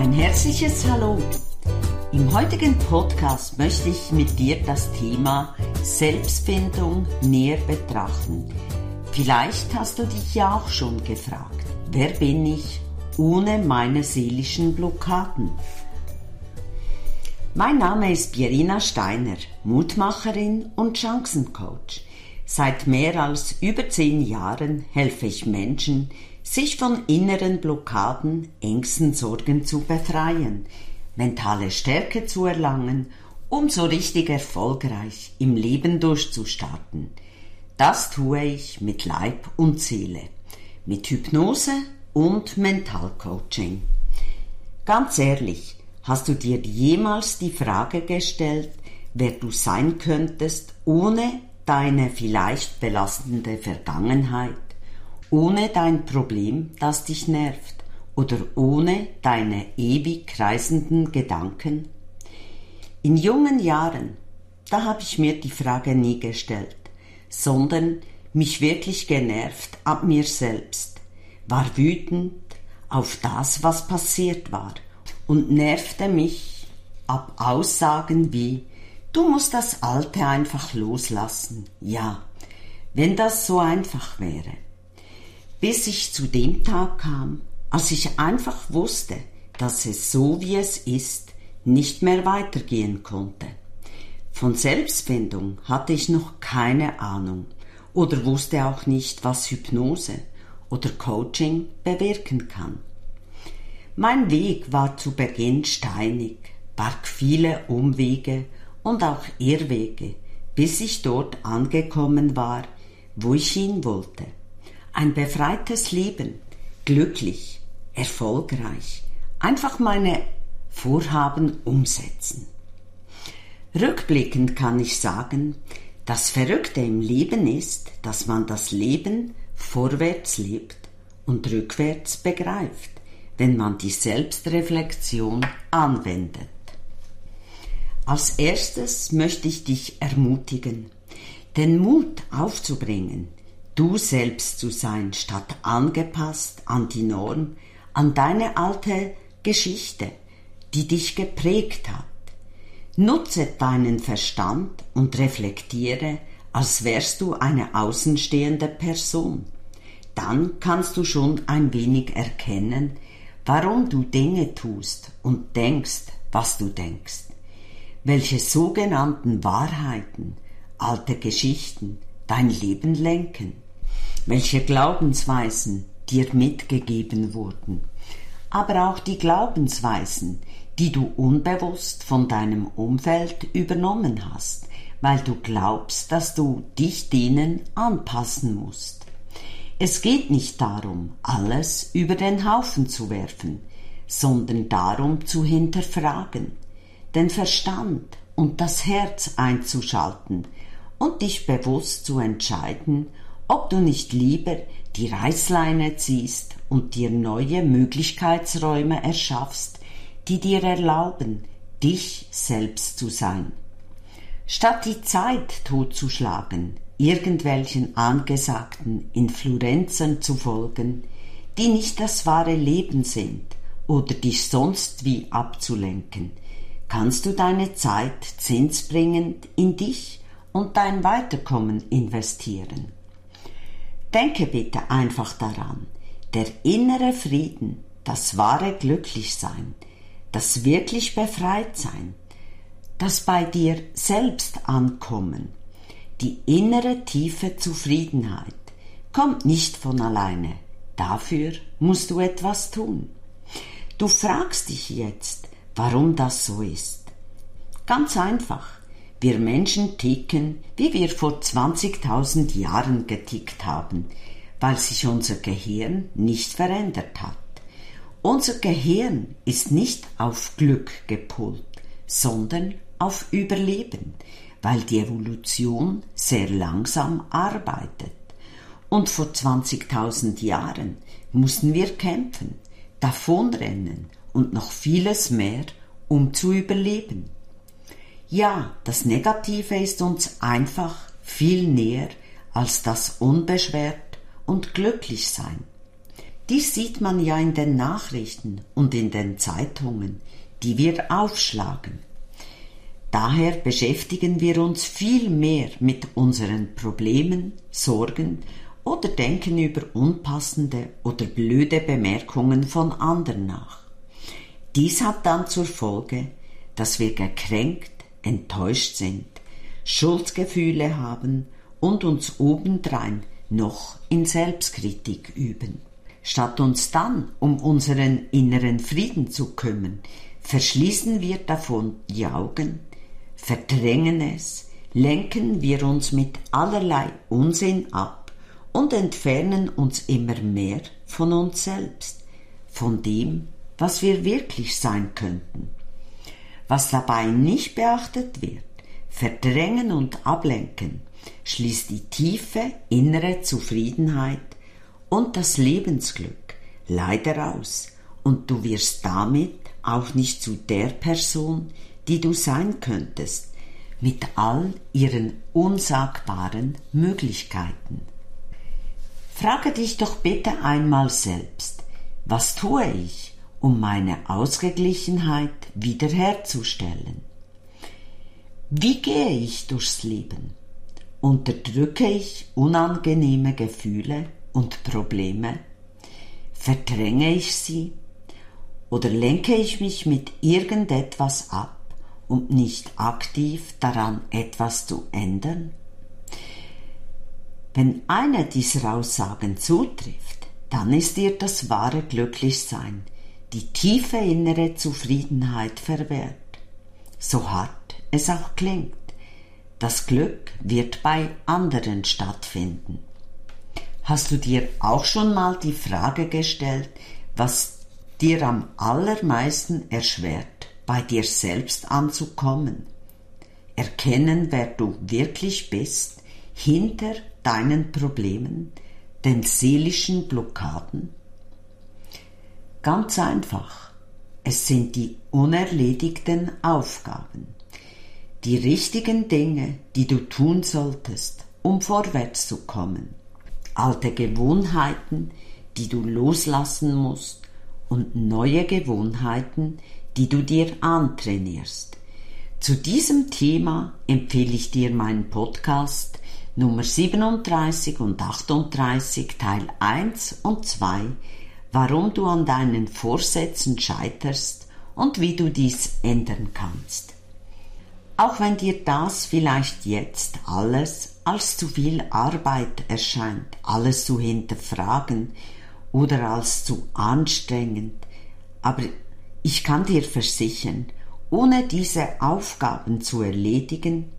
Ein herzliches Hallo. Im heutigen Podcast möchte ich mit dir das Thema Selbstfindung näher betrachten. Vielleicht hast du dich ja auch schon gefragt, wer bin ich ohne meine seelischen Blockaden? Mein Name ist Pierina Steiner, Mutmacherin und Chancencoach. Seit mehr als über zehn Jahren helfe ich Menschen, sich von inneren Blockaden, Ängsten, Sorgen zu befreien, mentale Stärke zu erlangen, um so richtig erfolgreich im Leben durchzustarten. Das tue ich mit Leib und Seele, mit Hypnose und Mentalcoaching. Ganz ehrlich, hast du dir jemals die Frage gestellt, wer du sein könntest ohne deine vielleicht belastende Vergangenheit, ohne dein Problem, das dich nervt, oder ohne deine ewig kreisenden Gedanken? In jungen Jahren, da habe ich mir die Frage nie gestellt, sondern mich wirklich genervt ab mir selbst, war wütend auf das, was passiert war und nervte mich ab Aussagen wie Du musst das Alte einfach loslassen. Ja, wenn das so einfach wäre bis ich zu dem Tag kam, als ich einfach wusste, dass es so wie es ist, nicht mehr weitergehen konnte. Von Selbstfindung hatte ich noch keine Ahnung oder wusste auch nicht, was Hypnose oder Coaching bewirken kann. Mein Weg war zu Beginn steinig, barg viele Umwege und auch Irrwege, bis ich dort angekommen war, wo ich hin wollte. Ein befreites Leben, glücklich, erfolgreich, einfach meine Vorhaben umsetzen. Rückblickend kann ich sagen, das Verrückte im Leben ist, dass man das Leben vorwärts lebt und rückwärts begreift, wenn man die Selbstreflexion anwendet. Als erstes möchte ich dich ermutigen, den Mut aufzubringen, du selbst zu sein, statt angepasst an die Norm, an deine alte Geschichte, die dich geprägt hat. Nutze deinen Verstand und reflektiere, als wärst du eine außenstehende Person. Dann kannst du schon ein wenig erkennen, warum du Dinge tust und denkst, was du denkst. Welche sogenannten Wahrheiten, alte Geschichten, dein Leben lenken, welche Glaubensweisen dir mitgegeben wurden, aber auch die Glaubensweisen, die du unbewusst von deinem Umfeld übernommen hast, weil du glaubst, dass du dich denen anpassen musst. Es geht nicht darum, alles über den Haufen zu werfen, sondern darum zu hinterfragen, den Verstand und das Herz einzuschalten, und dich bewusst zu entscheiden, ob du nicht lieber die Reißleine ziehst und dir neue Möglichkeitsräume erschaffst, die dir erlauben, dich selbst zu sein. Statt die Zeit totzuschlagen, irgendwelchen angesagten Influenzen zu folgen, die nicht das wahre Leben sind oder dich sonst wie abzulenken, kannst du deine Zeit zinsbringend in dich und dein Weiterkommen investieren. Denke bitte einfach daran, der innere Frieden, das wahre Glücklichsein, das wirklich Befreitsein, das bei dir selbst ankommen, die innere tiefe Zufriedenheit kommt nicht von alleine. Dafür musst du etwas tun. Du fragst dich jetzt, warum das so ist. Ganz einfach. Wir Menschen ticken, wie wir vor 20.000 Jahren getickt haben, weil sich unser Gehirn nicht verändert hat. Unser Gehirn ist nicht auf Glück gepolt, sondern auf Überleben, weil die Evolution sehr langsam arbeitet. Und vor 20.000 Jahren mussten wir kämpfen, davonrennen und noch vieles mehr, um zu überleben. Ja, das Negative ist uns einfach viel näher als das unbeschwert und glücklich sein. Dies sieht man ja in den Nachrichten und in den Zeitungen, die wir aufschlagen. Daher beschäftigen wir uns viel mehr mit unseren Problemen, Sorgen oder denken über unpassende oder blöde Bemerkungen von anderen nach. Dies hat dann zur Folge, dass wir gekränkt, enttäuscht sind, Schuldgefühle haben und uns obendrein noch in Selbstkritik üben. Statt uns dann um unseren inneren Frieden zu kümmern, verschließen wir davon die Augen, verdrängen es, lenken wir uns mit allerlei Unsinn ab und entfernen uns immer mehr von uns selbst, von dem, was wir wirklich sein könnten. Was dabei nicht beachtet wird, verdrängen und ablenken, schließt die tiefe innere Zufriedenheit und das Lebensglück leider aus und du wirst damit auch nicht zu der Person, die du sein könntest, mit all ihren unsagbaren Möglichkeiten. Frage dich doch bitte einmal selbst, was tue ich, um meine Ausgeglichenheit wiederherzustellen? Wie gehe ich durchs Leben? Unterdrücke ich unangenehme Gefühle und Probleme? Verdränge ich sie? Oder lenke ich mich mit irgendetwas ab, um nicht aktiv daran etwas zu ändern? Wenn eine dieser Aussagen zutrifft, dann ist dir das wahre Glücklichsein, die tiefe innere Zufriedenheit verwehrt. So hart es auch klingt. Das Glück wird bei anderen stattfinden. Hast du dir auch schon mal die Frage gestellt, was dir am allermeisten erschwert, bei dir selbst anzukommen? Erkennen, wer du wirklich bist, hinter deinen Problemen, den seelischen Blockaden? Ganz einfach. Es sind die unerledigten Aufgaben die richtigen Dinge, die du tun solltest, um vorwärts zu kommen, alte Gewohnheiten, die du loslassen musst und neue Gewohnheiten, die du dir antrainierst. Zu diesem Thema empfehle ich dir meinen Podcast Nummer 37 und 38 Teil 1 und 2, warum du an deinen Vorsätzen scheiterst und wie du dies ändern kannst. Auch wenn dir das vielleicht jetzt alles als zu viel Arbeit erscheint, alles zu hinterfragen oder als zu anstrengend, aber ich kann dir versichern, ohne diese Aufgaben zu erledigen,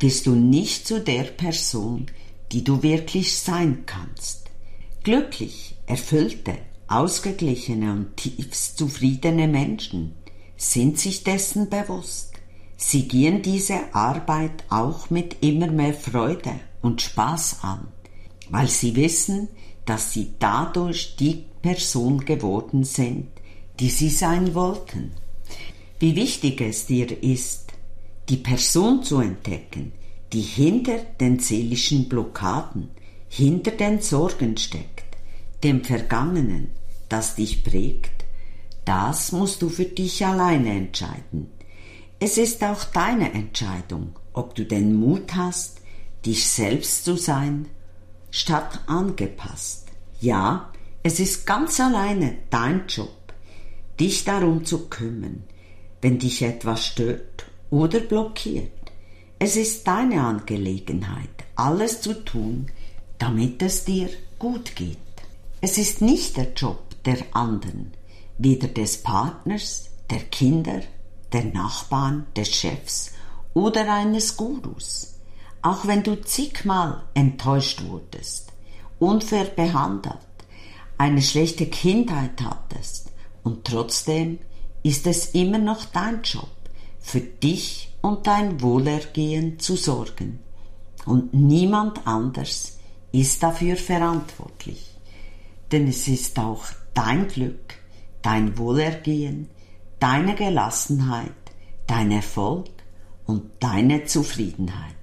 wirst du nicht zu der Person, die du wirklich sein kannst. Glücklich, erfüllte, ausgeglichene und tiefst zufriedene Menschen sind sich dessen bewusst. Sie gehen diese Arbeit auch mit immer mehr Freude und Spaß an, weil sie wissen, dass sie dadurch die Person geworden sind, die sie sein wollten. Wie wichtig es dir ist, die Person zu entdecken, die hinter den seelischen Blockaden, hinter den Sorgen steckt, dem Vergangenen, das dich prägt, das musst du für dich alleine entscheiden. Es ist auch deine Entscheidung, ob du den Mut hast, dich selbst zu sein, statt angepasst. Ja, es ist ganz alleine dein Job, dich darum zu kümmern, wenn dich etwas stört oder blockiert. Es ist deine Angelegenheit, alles zu tun, damit es dir gut geht. Es ist nicht der Job der anderen, weder des Partners, der Kinder, der Nachbarn, des Chefs oder eines Gurus. Auch wenn du zigmal enttäuscht wurdest, unfair behandelt, eine schlechte Kindheit hattest und trotzdem ist es immer noch dein Job, für dich und dein Wohlergehen zu sorgen. Und niemand anders ist dafür verantwortlich. Denn es ist auch dein Glück, dein Wohlergehen, deine Gelassenheit, dein Erfolg und deine Zufriedenheit.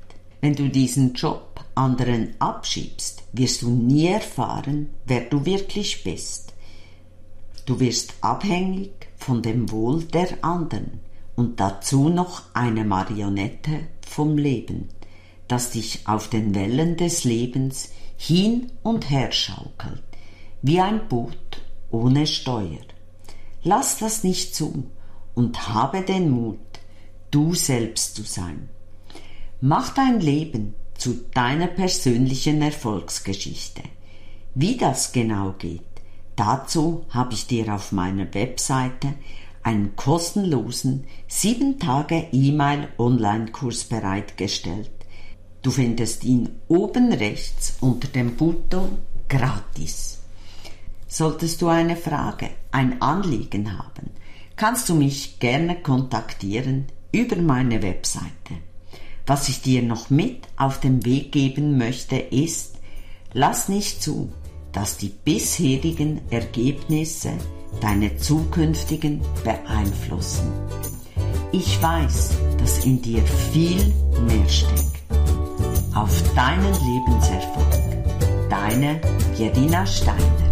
Wenn du diesen Job anderen abschiebst, wirst du nie erfahren, wer du wirklich bist. Du wirst abhängig von dem Wohl der anderen und dazu noch eine Marionette vom Leben, das dich auf den Wellen des Lebens hin und her schaukelt, wie ein Boot ohne Steuer. Lass das nicht zu und habe den Mut, du selbst zu sein. Mach dein Leben zu deiner persönlichen Erfolgsgeschichte. Wie das genau geht, dazu habe ich dir auf meiner Webseite einen kostenlosen 7 Tage E-Mail Online-Kurs bereitgestellt. Du findest ihn oben rechts unter dem Button gratis. Solltest du eine Frage, ein Anliegen haben, kannst du mich gerne kontaktieren über meine Webseite. Was ich dir noch mit auf den Weg geben möchte, ist, lass nicht zu, dass die bisherigen Ergebnisse deine zukünftigen beeinflussen. Ich weiß, dass in dir viel mehr steckt. Auf deinen Lebenserfolg. Deine Jerina Steiner.